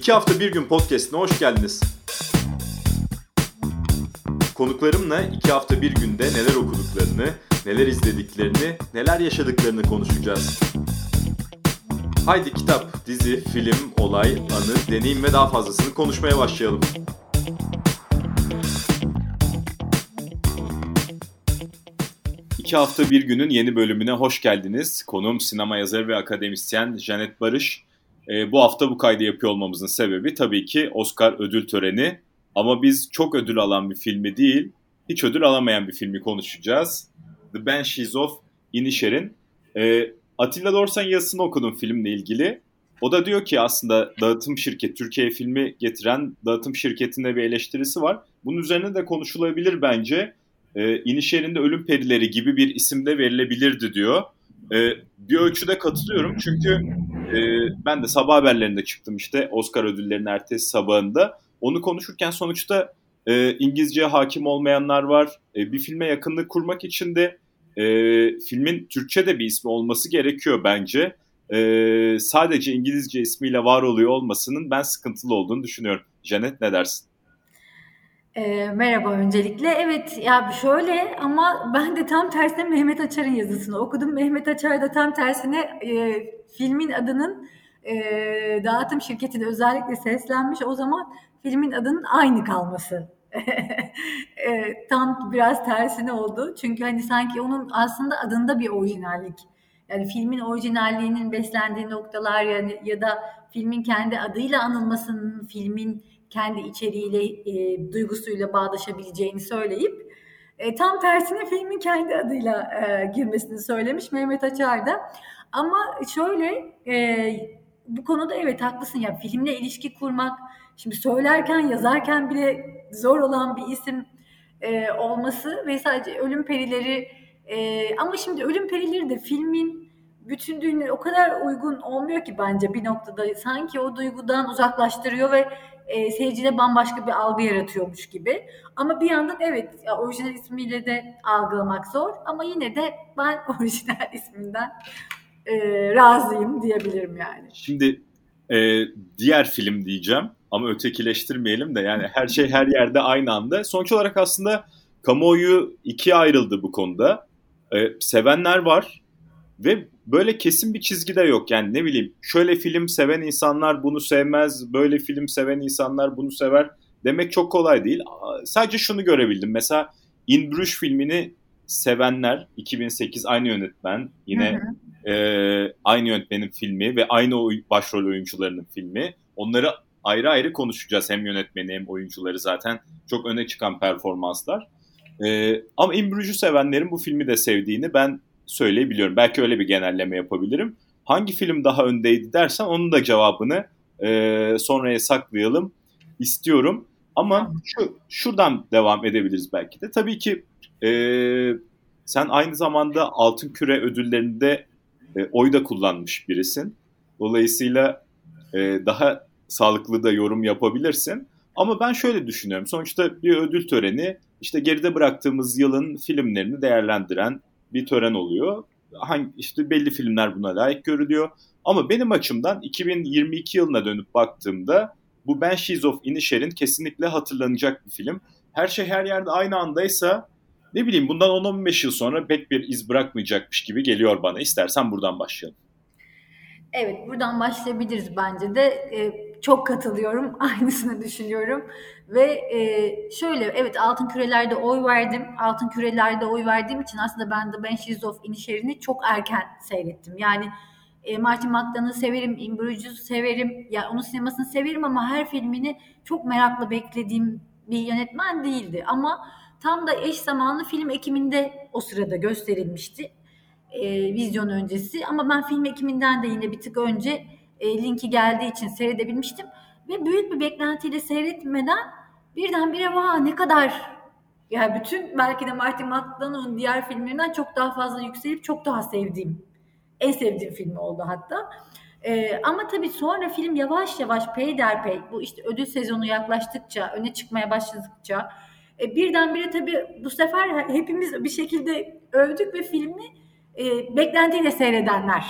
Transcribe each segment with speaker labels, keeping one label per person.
Speaker 1: İki hafta bir gün podcastine hoş geldiniz. Konuklarımla iki hafta bir günde neler okuduklarını, neler izlediklerini, neler yaşadıklarını konuşacağız. Haydi kitap, dizi, film, olay, anı, deneyim ve daha fazlasını konuşmaya başlayalım. İki hafta bir günün yeni bölümüne hoş geldiniz. Konuğum sinema yazarı ve akademisyen Janet Barış. E, bu hafta bu kaydı yapıyor olmamızın sebebi tabii ki Oscar ödül töreni. Ama biz çok ödül alan bir filmi değil, hiç ödül alamayan bir filmi konuşacağız. The Banshees of Inisherin. E, Atilla Dorsan yazısını okudum filmle ilgili. O da diyor ki aslında dağıtım şirket, Türkiye filmi getiren dağıtım şirketinde bir eleştirisi var. Bunun üzerine de konuşulabilir bence. E, İnişehir'in de Ölüm Perileri gibi bir isimde verilebilirdi diyor. E, bir ölçüde katılıyorum çünkü e, ben de sabah haberlerinde çıktım işte Oscar ödüllerinin ertesi sabahında. Onu konuşurken sonuçta e, İngilizceye hakim olmayanlar var. E, bir filme yakınlık kurmak için de e, filmin Türkçe'de bir ismi olması gerekiyor bence. E, sadece İngilizce ismiyle var oluyor olmasının ben sıkıntılı olduğunu düşünüyorum. Janet ne dersin?
Speaker 2: E, merhaba öncelikle. Evet ya şöyle ama ben de tam tersine Mehmet Açar'ın yazısını okudum. Mehmet Açar da tam tersine e, filmin adının e, dağıtım şirketine özellikle seslenmiş. O zaman filmin adının aynı kalması. e, tam biraz tersine oldu. Çünkü hani sanki onun aslında adında bir orijinallik. Yani filmin orijinalliğinin beslendiği noktalar yani ya da filmin kendi adıyla anılmasının filmin kendi içeriğiyle, e, duygusuyla bağdaşabileceğini söyleyip e, tam tersine filmin kendi adıyla e, girmesini söylemiş Mehmet Açar da. Ama şöyle e, bu konuda evet haklısın ya filmle ilişki kurmak şimdi söylerken yazarken bile zor olan bir isim e, olması ve sadece ölüm perileri e, ama şimdi ölüm perileri de filmin bütünlüğüne o kadar uygun olmuyor ki bence bir noktada sanki o duygudan uzaklaştırıyor ve e, seyircide bambaşka bir algı yaratıyormuş gibi. Ama bir yandan evet ya, orijinal ismiyle de algılamak zor ama yine de ben orijinal isminden e, razıyım diyebilirim yani.
Speaker 1: Şimdi e, diğer film diyeceğim ama ötekileştirmeyelim de yani her şey her yerde aynı anda. Sonuç olarak aslında kamuoyu ikiye ayrıldı bu konuda. E, sevenler var ve böyle kesin bir çizgi de yok. Yani ne bileyim şöyle film seven insanlar bunu sevmez, böyle film seven insanlar bunu sever demek çok kolay değil. Sadece şunu görebildim. Mesela In Bruges filmini sevenler 2008 aynı yönetmen yine E, aynı yönetmenin filmi ve aynı başrol oyuncularının filmi. Onları ayrı ayrı konuşacağız hem yönetmeni hem oyuncuları zaten çok öne çıkan performanslar. E, ama In Bruges'u sevenlerin bu filmi de sevdiğini ben söyleyebiliyorum. Belki öyle bir genelleme yapabilirim. Hangi film daha öndeydi dersen onun da cevabını e, sonraya saklayalım istiyorum. Ama şu şuradan devam edebiliriz belki de. Tabii ki e, sen aynı zamanda Altın Küre ödüllerinde e, oy da kullanmış birisin. Dolayısıyla e, daha sağlıklı da yorum yapabilirsin. Ama ben şöyle düşünüyorum. Sonuçta bir ödül töreni işte geride bıraktığımız yılın filmlerini değerlendiren bir tören oluyor. Hangi, işte belli filmler buna layık görülüyor. Ama benim açımdan 2022 yılına dönüp baktığımda bu Banshees of Inisherin kesinlikle hatırlanacak bir film. Her şey her yerde aynı andaysa ne bileyim bundan 10-15 yıl sonra pek bir iz bırakmayacakmış gibi geliyor bana. İstersen buradan başlayalım.
Speaker 2: Evet buradan başlayabiliriz bence de. Ee, çok katılıyorum. Aynısını düşünüyorum. Ve e, şöyle evet altın kürelerde oy verdim. Altın kürelerde oy verdiğim için aslında ben de Banshees of Inisherin'i çok erken seyrettim. Yani e, Martin McDonagh'ı severim, In Bruges'u severim. Ya yani onun sinemasını severim ama her filmini çok merakla beklediğim bir yönetmen değildi. Ama tam da eş zamanlı film ekiminde o sırada gösterilmişti. E, vizyon öncesi. Ama ben film ekiminden de yine bir tık önce e, linki geldiği için seyredebilmiştim. Ve büyük bir beklentiyle seyretmeden birdenbire vaa ne kadar yani bütün belki de Martin McDonagh'ın diğer filmlerinden çok daha fazla yükselip çok daha sevdiğim en sevdiğim filmi oldu hatta. Ee, ama tabii sonra film yavaş yavaş peyderpey bu işte ödül sezonu yaklaştıkça öne çıkmaya başladıkça e, birdenbire tabii bu sefer hepimiz bir şekilde övdük ve filmi e, beklentiyle seyredenler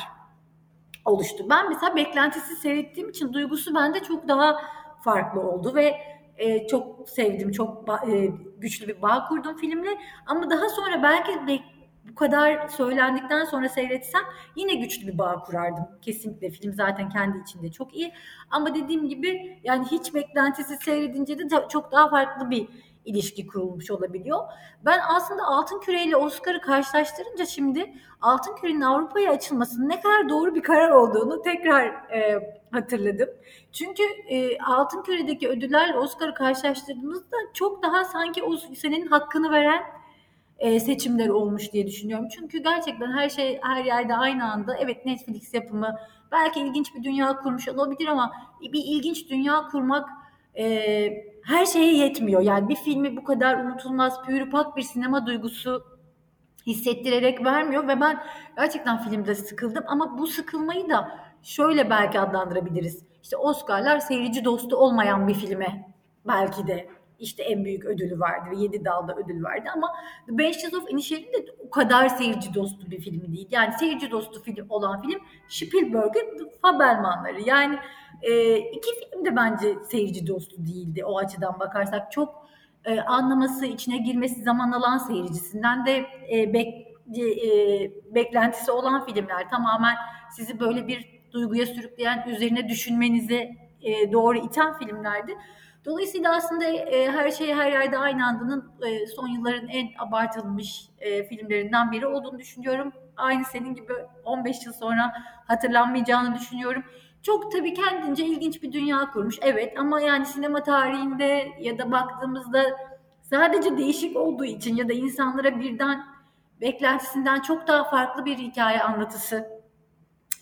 Speaker 2: oluştu. Ben mesela beklentisi seyrettiğim için duygusu bende çok daha farklı oldu ve e, çok sevdim, çok e, güçlü bir bağ kurdum filmle. Ama daha sonra belki bu kadar söylendikten sonra seyretsem yine güçlü bir bağ kurardım. Kesinlikle film zaten kendi içinde çok iyi. Ama dediğim gibi yani hiç beklentisi seyredince de çok daha farklı bir ilişki kurulmuş olabiliyor. Ben aslında Altın Küre ile Oscar'ı karşılaştırınca şimdi Altın Küre'nin Avrupa'ya açılmasının ne kadar doğru bir karar olduğunu tekrar e, hatırladım. Çünkü e, Altın Küre'deki ödüllerle Oscar'ı karşılaştırdığımızda çok daha sanki o senenin hakkını veren e, seçimler olmuş diye düşünüyorum. Çünkü gerçekten her şey her yerde aynı anda evet Netflix yapımı belki ilginç bir dünya kurmuş olabilir ama bir ilginç dünya kurmak e, her şeye yetmiyor. Yani bir filmi bu kadar unutulmaz, pürüpak bir sinema duygusu hissettirerek vermiyor ve ben gerçekten filmde sıkıldım ama bu sıkılmayı da şöyle belki adlandırabiliriz. İşte Oscar'lar seyirci dostu olmayan bir filme belki de işte en büyük ödülü verdi ve 7 dalda ödül verdi ama The Banshees of Inisherin de o kadar seyirci dostu bir film değil. Yani seyirci dostu film olan film Spielberg'in Fabelmanları. Yani e, iki film de bence seyirci dostu değildi o açıdan bakarsak. Çok e, anlaması, içine girmesi zaman alan seyircisinden de e, bek, e, beklentisi olan filmler. Tamamen sizi böyle bir duyguya sürükleyen, üzerine düşünmenizi e, doğru iten filmlerdi. Dolayısıyla aslında e, her şey her yerde aynı andının e, son yılların en abartılmış e, filmlerinden biri olduğunu düşünüyorum. Aynı senin gibi 15 yıl sonra hatırlanmayacağını düşünüyorum. Çok tabii kendince ilginç bir dünya kurmuş. Evet ama yani sinema tarihinde ya da baktığımızda sadece değişik olduğu için ya da insanlara birden beklentisinden çok daha farklı bir hikaye anlatısı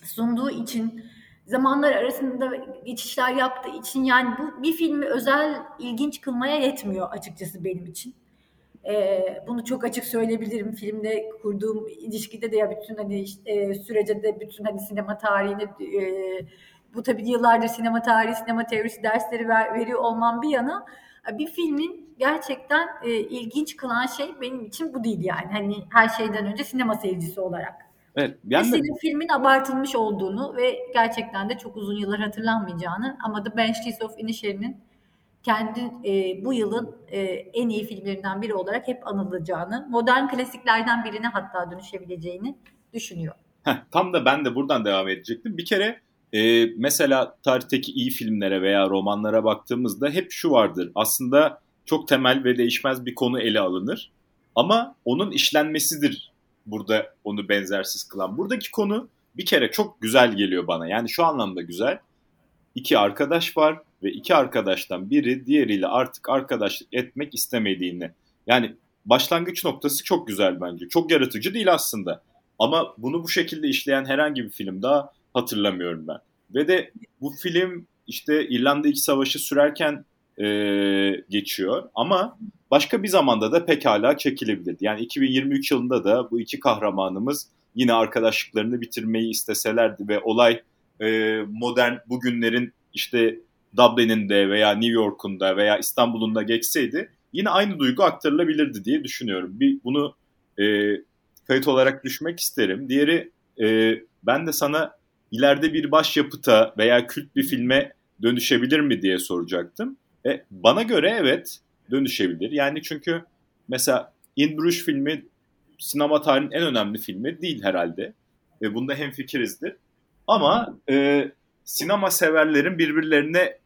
Speaker 2: sunduğu için zamanlar arasında geçişler yaptığı için yani bu bir filmi özel ilginç kılmaya yetmiyor açıkçası benim için. Ee, bunu çok açık söyleyebilirim. Filmde kurduğum ilişkide de ya bütün hani e, sürece de bütün hani sinema tarihini e, bu tabii yıllardır sinema tarihi, sinema teorisi dersleri ver, veriyor olmam bir yana bir filmin gerçekten e, ilginç kılan şey benim için bu değil yani. Hani her şeyden önce sinema seyircisi olarak.
Speaker 1: Evet.
Speaker 2: Yani de... filmin abartılmış olduğunu ve gerçekten de çok uzun yıllar hatırlanmayacağını ama The Banshees of Inisherin'in kendi e, bu yılın e, en iyi filmlerinden biri olarak hep anılacağını, modern klasiklerden birine hatta dönüşebileceğini düşünüyor.
Speaker 1: Heh, tam da ben de buradan devam edecektim. Bir kere e, mesela tarihteki iyi filmlere veya romanlara baktığımızda hep şu vardır. Aslında çok temel ve değişmez bir konu ele alınır. Ama onun işlenmesidir burada onu benzersiz kılan. Buradaki konu bir kere çok güzel geliyor bana. Yani şu anlamda güzel. İki arkadaş var ve iki arkadaştan biri diğeriyle artık arkadaşlık etmek istemediğini. Yani başlangıç noktası çok güzel bence. Çok yaratıcı değil aslında. Ama bunu bu şekilde işleyen herhangi bir film daha hatırlamıyorum ben. Ve de bu film işte İrlanda İç Savaşı sürerken e, geçiyor. Ama başka bir zamanda da pekala çekilebilirdi. Yani 2023 yılında da bu iki kahramanımız yine arkadaşlıklarını bitirmeyi isteselerdi ve olay e, modern bugünlerin işte Dublin'inde veya New York'unda veya İstanbul'un da geçseydi yine aynı duygu aktarılabilirdi diye düşünüyorum. Bir bunu e, kayıt olarak düşmek isterim. Diğeri e, ben de sana ileride bir başyapıta veya kült bir filme dönüşebilir mi diye soracaktım. E, bana göre evet dönüşebilir. Yani çünkü mesela In Bruges filmi sinema tarihinin en önemli filmi değil herhalde. Ve bunda hem fikirizdir. Ama e, sinema severlerin birbirlerine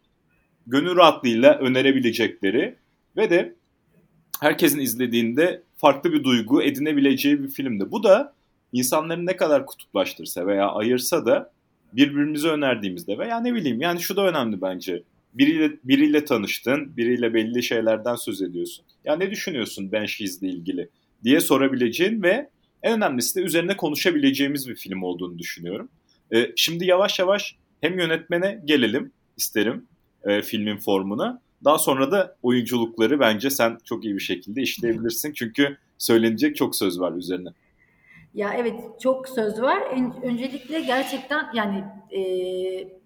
Speaker 1: gönül rahatlığıyla önerebilecekleri ve de herkesin izlediğinde farklı bir duygu edinebileceği bir filmdi. Bu da insanların ne kadar kutuplaştırsa veya ayırsa da birbirimize önerdiğimizde veya ne bileyim yani şu da önemli bence biriyle, biriyle tanıştın, biriyle belli şeylerden söz ediyorsun. Ya ne düşünüyorsun Banshees ile ilgili diye sorabileceğin ve en önemlisi de üzerine konuşabileceğimiz bir film olduğunu düşünüyorum. Ee, şimdi yavaş yavaş hem yönetmene gelelim isterim e, filmin formuna. Daha sonra da oyunculukları bence sen çok iyi bir şekilde işleyebilirsin. Çünkü söylenecek çok söz var üzerine.
Speaker 2: Ya evet çok söz var. Öncelikle gerçekten yani e,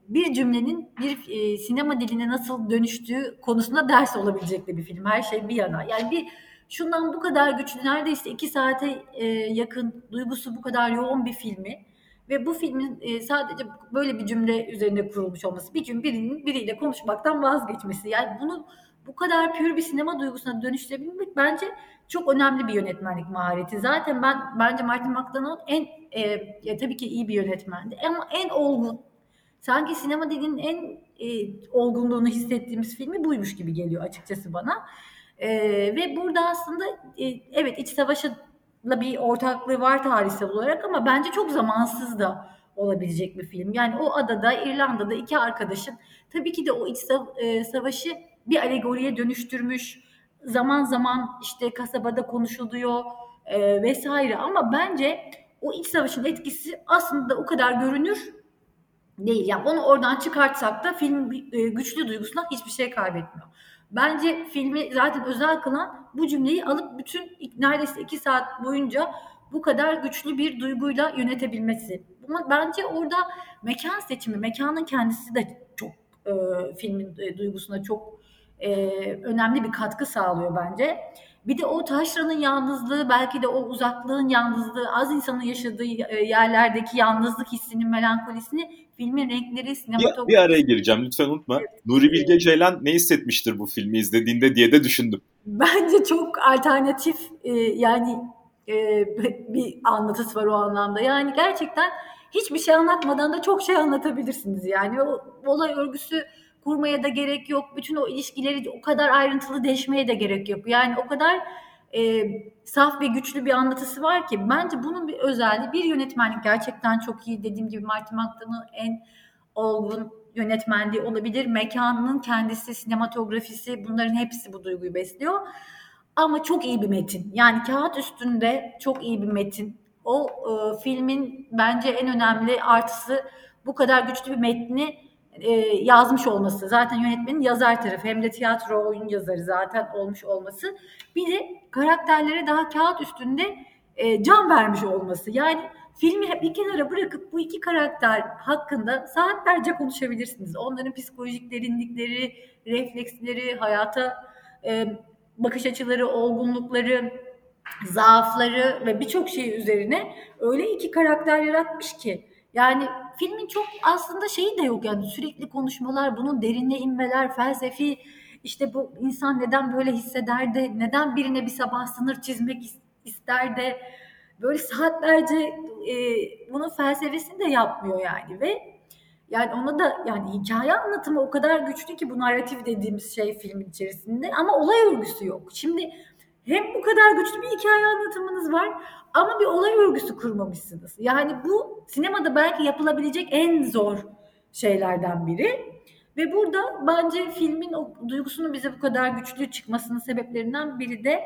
Speaker 2: bir cümlenin bir e, sinema diline nasıl dönüştüğü konusunda ders olabilecek de bir film. Her şey bir yana. Yani bir şundan bu kadar güçlü neredeyse iki saate e, yakın duygusu bu kadar yoğun bir filmi Ve bu filmin e, sadece böyle bir cümle üzerine kurulmuş olması, bir gün birinin biriyle konuşmaktan vazgeçmesi. Yani bunu bu kadar pür bir sinema duygusuna dönüştürebilmek bence çok önemli bir yönetmenlik mahareti. Zaten ben bence Martin McDonagh en e, ya tabii ki iyi bir yönetmendi ama en olgun sanki sinema dediğin en e, olgunluğunu hissettiğimiz filmi buymuş gibi geliyor açıkçası bana. E, ve burada aslında e, evet iç savaşla bir ortaklığı var tarihsel olarak ama bence çok zamansız da olabilecek bir film. Yani o adada İrlanda'da iki arkadaşın tabii ki de o iç e, savaşı bir alegoriye dönüştürmüş. Zaman zaman işte kasabada konuşuluyor e, vesaire ama bence o iç savaşın etkisi aslında o kadar görünür değil. Yani onu oradan çıkartsak da film e, güçlü duygusuna hiçbir şey kaybetmiyor. Bence filmi zaten özel kılan bu cümleyi alıp bütün neredeyse iki saat boyunca bu kadar güçlü bir duyguyla yönetebilmesi. Ama bence orada mekan seçimi, mekanın kendisi de çok e, filmin e, duygusuna çok e, önemli bir katkı sağlıyor bence. Bir de o taşranın yalnızlığı, belki de o uzaklığın yalnızlığı, az insanın yaşadığı e, yerlerdeki yalnızlık hissinin melankolisini filmin renkleri, sinematografisi...
Speaker 1: Bir, bir araya gireceğim lütfen unutma. Evet. Nuri Bilge Ceylan ne hissetmiştir bu filmi izlediğinde diye de düşündüm.
Speaker 2: Bence çok alternatif e, yani e, bir anlatısı var o anlamda. Yani gerçekten hiçbir şey anlatmadan da çok şey anlatabilirsiniz. Yani o olay örgüsü kurmaya da gerek yok. Bütün o ilişkileri o kadar ayrıntılı deşmeye de gerek yok. Yani o kadar e, saf ve güçlü bir anlatısı var ki bence bunun bir özelliği bir yönetmenlik gerçekten çok iyi. Dediğim gibi Martin McDonagh'ın en olgun yönetmenliği olabilir. Mekanının kendisi, sinematografisi bunların hepsi bu duyguyu besliyor. Ama çok iyi bir metin. Yani kağıt üstünde çok iyi bir metin. O e, filmin bence en önemli artısı bu kadar güçlü bir metni e, yazmış olması. Zaten yönetmenin yazar tarafı hem de tiyatro oyun yazarı zaten olmuş olması. Bir de karakterlere daha kağıt üstünde e, can vermiş olması. Yani filmi bir kenara bırakıp bu iki karakter hakkında saatlerce konuşabilirsiniz. Onların psikolojik derinlikleri, refleksleri, hayata e, bakış açıları, olgunlukları, zaafları ve birçok şey üzerine öyle iki karakter yaratmış ki yani filmin çok aslında şeyi de yok yani sürekli konuşmalar, bunun derine inmeler, felsefi işte bu insan neden böyle hisseder de neden birine bir sabah sınır çizmek ister de böyle saatlerce e, bunun felsefesini de yapmıyor yani ve yani ona da yani hikaye anlatımı o kadar güçlü ki bu narratif dediğimiz şey filmin içerisinde ama olay örgüsü yok. Şimdi hem bu kadar güçlü bir hikaye anlatımınız var ama bir olay örgüsü kurmamışsınız. Yani bu sinemada belki yapılabilecek en zor şeylerden biri. Ve burada bence filmin o duygusunun bize bu kadar güçlü çıkmasının sebeplerinden biri de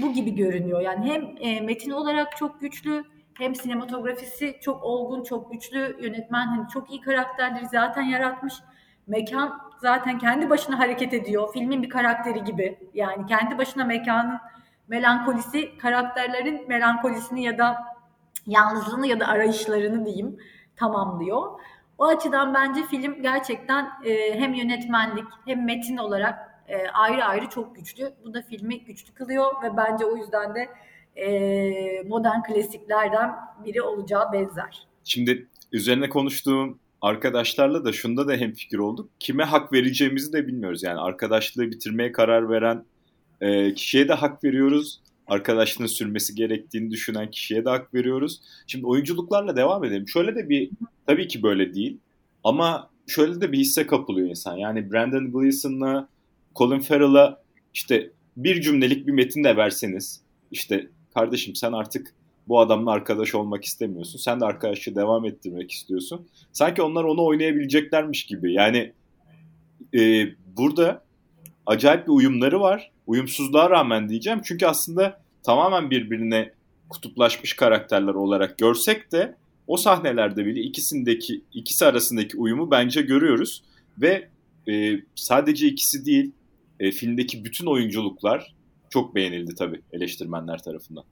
Speaker 2: bu gibi görünüyor. Yani hem e, metin olarak çok güçlü hem sinematografisi çok olgun, çok güçlü yönetmen hani çok iyi karakterleri zaten yaratmış. Mekan zaten kendi başına hareket ediyor. Filmin bir karakteri gibi. Yani kendi başına mekanın melankolisi karakterlerin melankolisini ya da yalnızlığını ya da arayışlarını diyeyim tamamlıyor. O açıdan bence film gerçekten e, hem yönetmenlik hem metin olarak e, ayrı ayrı çok güçlü. Bu da filmi güçlü kılıyor ve bence o yüzden de e, modern klasiklerden biri olacağı benzer.
Speaker 1: Şimdi üzerine konuştuğum arkadaşlarla da şunda da hem fikir olduk. Kime hak vereceğimizi de bilmiyoruz. Yani arkadaşlığı bitirmeye karar veren e, kişiye de hak veriyoruz. Arkadaşlığın sürmesi gerektiğini düşünen kişiye de hak veriyoruz. Şimdi oyunculuklarla devam edelim. Şöyle de bir tabii ki böyle değil. Ama şöyle de bir hisse kapılıyor insan. Yani Brandon Gleeson'la Colin Farrell'a işte bir cümlelik bir metin de verseniz işte kardeşim sen artık bu adamla arkadaş olmak istemiyorsun. Sen de arkadaşlığı devam ettirmek istiyorsun. Sanki onlar onu oynayabileceklermiş gibi. Yani e, burada acayip bir uyumları var. Uyumsuzluğa rağmen diyeceğim. Çünkü aslında tamamen birbirine kutuplaşmış karakterler olarak görsek de o sahnelerde bile ikisindeki ikisi arasındaki uyumu bence görüyoruz ve e, sadece ikisi değil e, filmdeki bütün oyunculuklar çok beğenildi tabii eleştirmenler tarafından.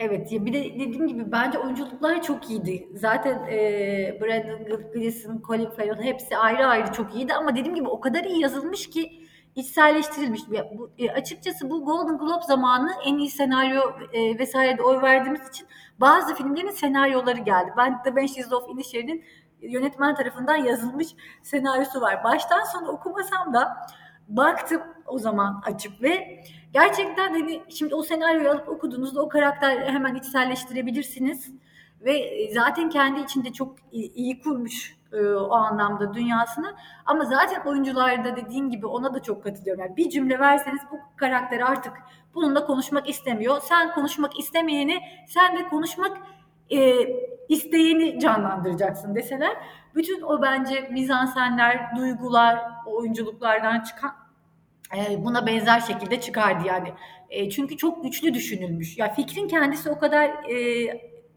Speaker 2: Evet ya bir de dediğim gibi bence oyunculuklar çok iyiydi. Zaten e, Brandon Gleeson, Colin Farrell hepsi ayrı ayrı çok iyiydi ama dediğim gibi o kadar iyi yazılmış ki içselleştirilmiş. Bu, e, açıkçası bu Golden Globe zamanı en iyi senaryo e, vesairede oy verdiğimiz için bazı filmlerin senaryoları geldi. Ben The Banshees of Inisherin'in yönetmen tarafından yazılmış senaryosu var. Baştan sona okumasam da baktım o zaman açıp ve gerçekten hani şimdi o senaryoyu alıp okuduğunuzda o karakter hemen içselleştirebilirsiniz ve e, zaten kendi içinde çok iyi, kurmuş e, o anlamda dünyasını ama zaten oyuncularda dediğin gibi ona da çok katılıyorum. Yani bir cümle verseniz bu karakter artık bununla konuşmak istemiyor. Sen konuşmak istemeyeni sen de konuşmak e, isteyeni canlandıracaksın deseler bütün o bence mizansenler, duygular, oyunculuklardan çıkan buna benzer şekilde çıkardı yani. E, çünkü çok güçlü düşünülmüş. Ya fikrin kendisi o kadar e,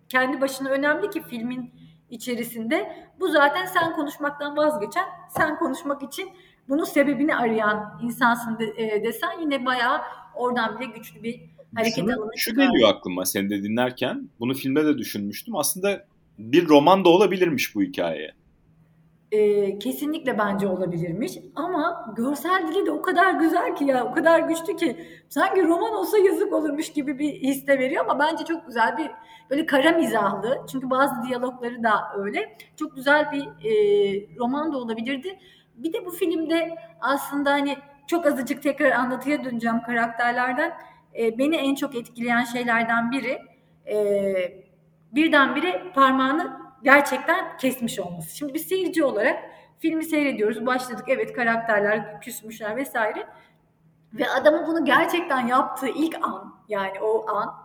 Speaker 2: kendi başına önemli ki filmin içerisinde. Bu zaten sen konuşmaktan vazgeçen, sen konuşmak için bunun sebebini arayan insansın de, e, desen yine bayağı oradan bile güçlü bir hareket
Speaker 1: alanı Şu geliyor aklıma seni de dinlerken. Bunu filmde de düşünmüştüm. Aslında bir roman da olabilirmiş bu hikayeye
Speaker 2: e, kesinlikle bence olabilirmiş. Ama görsel dili de o kadar güzel ki ya, o kadar güçlü ki sanki roman olsa yazık olurmuş gibi bir his de veriyor ama bence çok güzel bir böyle kara mizahlı. Çünkü bazı diyalogları da öyle. Çok güzel bir e, roman da olabilirdi. Bir de bu filmde aslında hani çok azıcık tekrar anlatıya döneceğim karakterlerden. E, beni en çok etkileyen şeylerden biri e, birdenbire parmağını gerçekten kesmiş olması. Şimdi bir seyirci olarak filmi seyrediyoruz. Başladık evet karakterler küsmüşler vesaire. Ve adamın bunu gerçekten yaptığı ilk an yani o an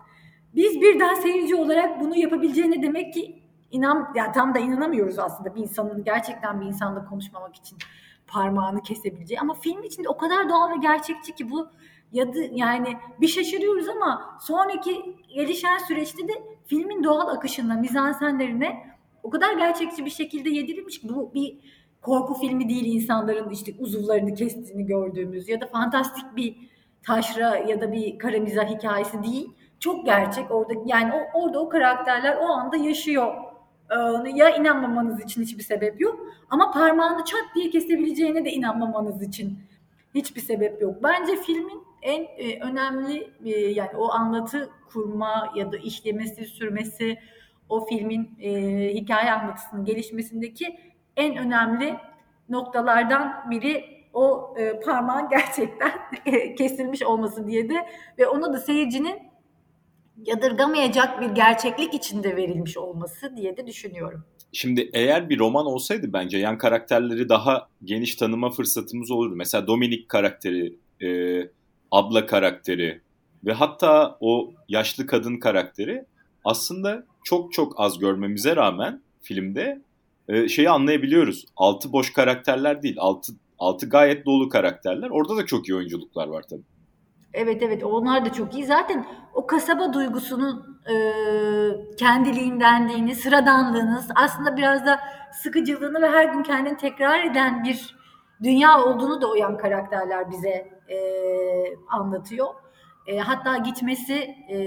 Speaker 2: biz birden seyirci olarak bunu yapabileceğine demek ki inan yani tam da inanamıyoruz aslında bir insanın gerçekten bir insanla konuşmamak için parmağını kesebileceği ama film içinde o kadar doğal ve gerçekçi ki bu yadı yani bir şaşırıyoruz ama sonraki gelişen süreçte de filmin doğal akışına, mizansenlerine o kadar gerçekçi bir şekilde yedirilmiş ki bu bir korku filmi değil insanların işte uzuvlarını kestiğini gördüğümüz ya da fantastik bir taşra ya da bir karamiza hikayesi değil. Çok gerçek orada yani o, orada o karakterler o anda yaşıyor. Ee, ya inanmamanız için hiçbir sebep yok ama parmağını çat diye kesebileceğine de inanmamanız için hiçbir sebep yok. Bence filmin en e, önemli e, yani o anlatı kurma ya da işlemesi, sürmesi, o filmin e, hikaye anlatısının gelişmesindeki en önemli noktalardan biri o e, parmağın gerçekten kesilmiş olması diye de ve ona da seyircinin yadırgamayacak bir gerçeklik içinde verilmiş olması diye de düşünüyorum.
Speaker 1: Şimdi eğer bir roman olsaydı bence yan karakterleri daha geniş tanıma fırsatımız olurdu. Mesela Dominik karakteri, e, abla karakteri ve hatta o yaşlı kadın karakteri aslında çok çok az görmemize rağmen filmde e, şeyi anlayabiliyoruz. Altı boş karakterler değil, altı, altı gayet dolu karakterler. Orada da çok iyi oyunculuklar var tabii.
Speaker 2: Evet evet onlar da çok iyi. Zaten o kasaba duygusunun e, kendiliğindenliğini, sıradanlığınız aslında biraz da sıkıcılığını ve her gün kendini tekrar eden bir dünya olduğunu da o yan karakterler bize e, anlatıyor. E, hatta gitmesi e,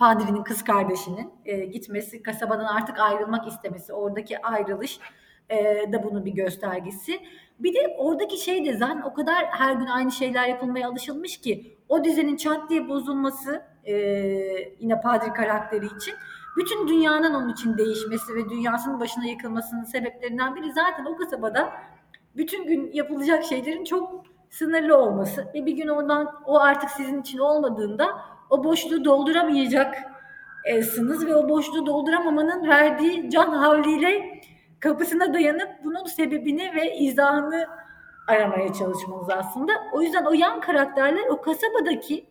Speaker 2: Padri'nin kız kardeşinin e, gitmesi, kasabadan artık ayrılmak istemesi, oradaki ayrılış e, da bunun bir göstergesi. Bir de oradaki şey de zaten o kadar her gün aynı şeyler yapılmaya alışılmış ki o düzenin çat diye bozulması e, yine Padri karakteri için bütün dünyanın onun için değişmesi ve dünyasının başına yıkılmasının sebeplerinden biri zaten o kasabada bütün gün yapılacak şeylerin çok sınırlı olması ve bir gün ondan o artık sizin için olmadığında o boşluğu dolduramayacaksınız ve o boşluğu dolduramamanın verdiği can havliyle kapısına dayanıp bunun sebebini ve izahını aramaya çalışmanız aslında. O yüzden o yan karakterler o kasabadaki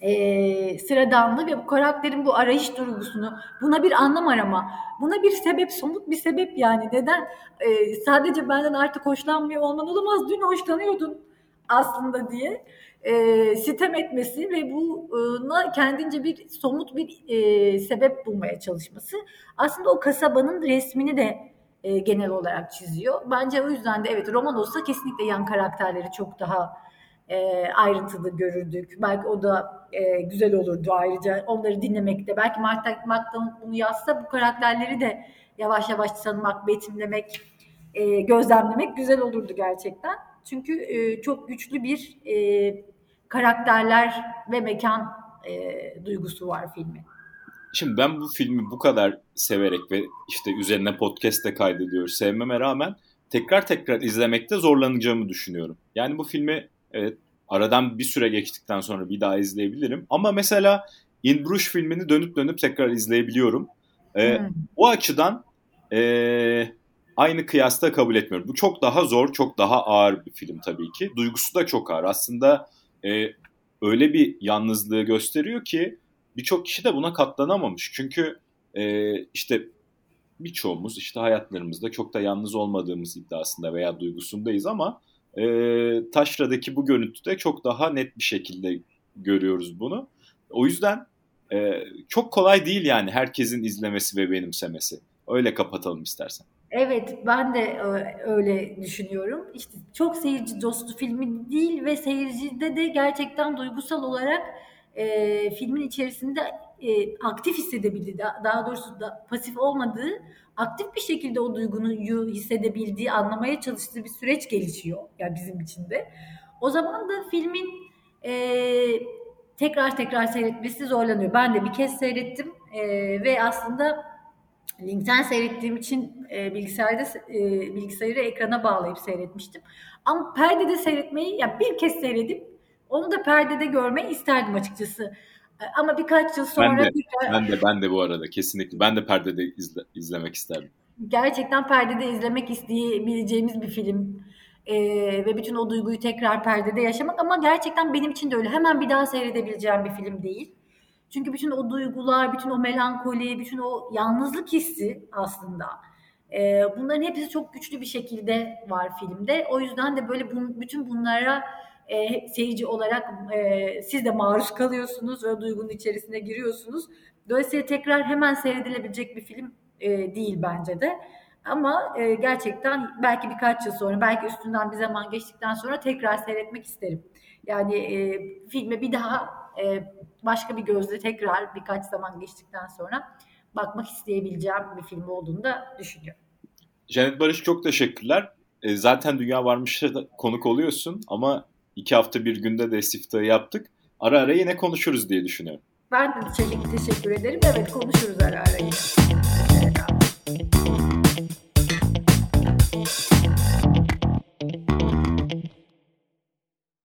Speaker 2: e, sıradanlığı ve bu karakterin bu arayış duygusunu buna bir anlam arama, buna bir sebep, somut bir sebep yani. Neden? E, sadece benden artık hoşlanmıyor olman olamaz. Dün hoşlanıyordun aslında diye e, sitem etmesi ve buna kendince bir somut bir e, sebep bulmaya çalışması aslında o kasabanın resmini de e, genel olarak çiziyor. Bence o yüzden de evet roman olsa kesinlikle yan karakterleri çok daha e, ayrıntılı görürdük. Belki o da e, güzel olurdu ayrıca onları dinlemekte. Belki Mark Mark'tan bunu yazsa bu karakterleri de yavaş yavaş tanımak, betimlemek, e, gözlemlemek güzel olurdu gerçekten. Çünkü e, çok güçlü bir e, karakterler ve mekan e, duygusu var filmin.
Speaker 1: Şimdi ben bu filmi bu kadar severek ve işte üzerine podcast de kaydediyoruz sevmeme rağmen tekrar tekrar izlemekte zorlanacağımı düşünüyorum. Yani bu filmi evet aradan bir süre geçtikten sonra bir daha izleyebilirim. Ama mesela In Bruges filmini dönüp dönüp tekrar izleyebiliyorum. Ee, hmm. O açıdan e, aynı kıyasta kabul etmiyorum. Bu çok daha zor, çok daha ağır bir film tabii ki. Duygusu da çok ağır. Aslında e, öyle bir yalnızlığı gösteriyor ki birçok kişi de buna katlanamamış. Çünkü e, işte birçoğumuz işte hayatlarımızda çok da yalnız olmadığımız iddiasında veya duygusundayız ama e, Taşra'daki bu görüntüde çok daha net bir şekilde görüyoruz bunu. O yüzden e, çok kolay değil yani herkesin izlemesi ve benimsemesi. Öyle kapatalım istersen.
Speaker 2: Evet ben de e, öyle düşünüyorum. İşte çok seyirci dostu filmi değil ve seyircide de gerçekten duygusal olarak e, filmin içerisinde e, aktif hissedebildiği, daha doğrusu da pasif olmadığı, aktif bir şekilde o duyguyu hissedebildiği, anlamaya çalıştığı bir süreç gelişiyor yani bizim için de. O zaman da filmin e, tekrar tekrar seyretmesi zorlanıyor. Ben de bir kez seyrettim e, ve aslında linkten seyrettiğim için e, bilgisayarda e, bilgisayarı ekrana bağlayıp seyretmiştim. Ama perdede seyretmeyi ya yani bir kez seyredip onu da perdede görmeyi isterdim açıkçası. E, ama birkaç yıl sonra...
Speaker 1: Ben de, ben de, ben de bu arada kesinlikle. Ben de perdede izle, izlemek isterdim.
Speaker 2: Gerçekten perdede izlemek isteyebileceğimiz bir film. Ee, ve bütün o duyguyu tekrar perdede yaşamak ama gerçekten benim için de öyle. Hemen bir daha seyredebileceğim bir film değil. Çünkü bütün o duygular, bütün o melankoli, bütün o yalnızlık hissi aslında. E, bunların hepsi çok güçlü bir şekilde var filmde. O yüzden de böyle bun, bütün bunlara e, seyirci olarak e, siz de maruz kalıyorsunuz ve duygunun içerisine giriyorsunuz. Dolayısıyla tekrar hemen seyredilebilecek bir film e, değil bence de. Ama e, gerçekten belki birkaç yıl sonra, belki üstünden bir zaman geçtikten sonra tekrar seyretmek isterim. Yani e, filme bir daha e, başka bir gözle tekrar birkaç zaman geçtikten sonra bakmak isteyebileceğim bir film olduğunu da düşünüyorum.
Speaker 1: Janet Barış çok teşekkürler. E, zaten Dünya Varmış'a da konuk oluyorsun ama iki hafta bir günde de siftahı yaptık. Ara ara yine konuşuruz diye düşünüyorum.
Speaker 2: Ben de teşekkür ederim. Evet konuşuruz ara ara yine.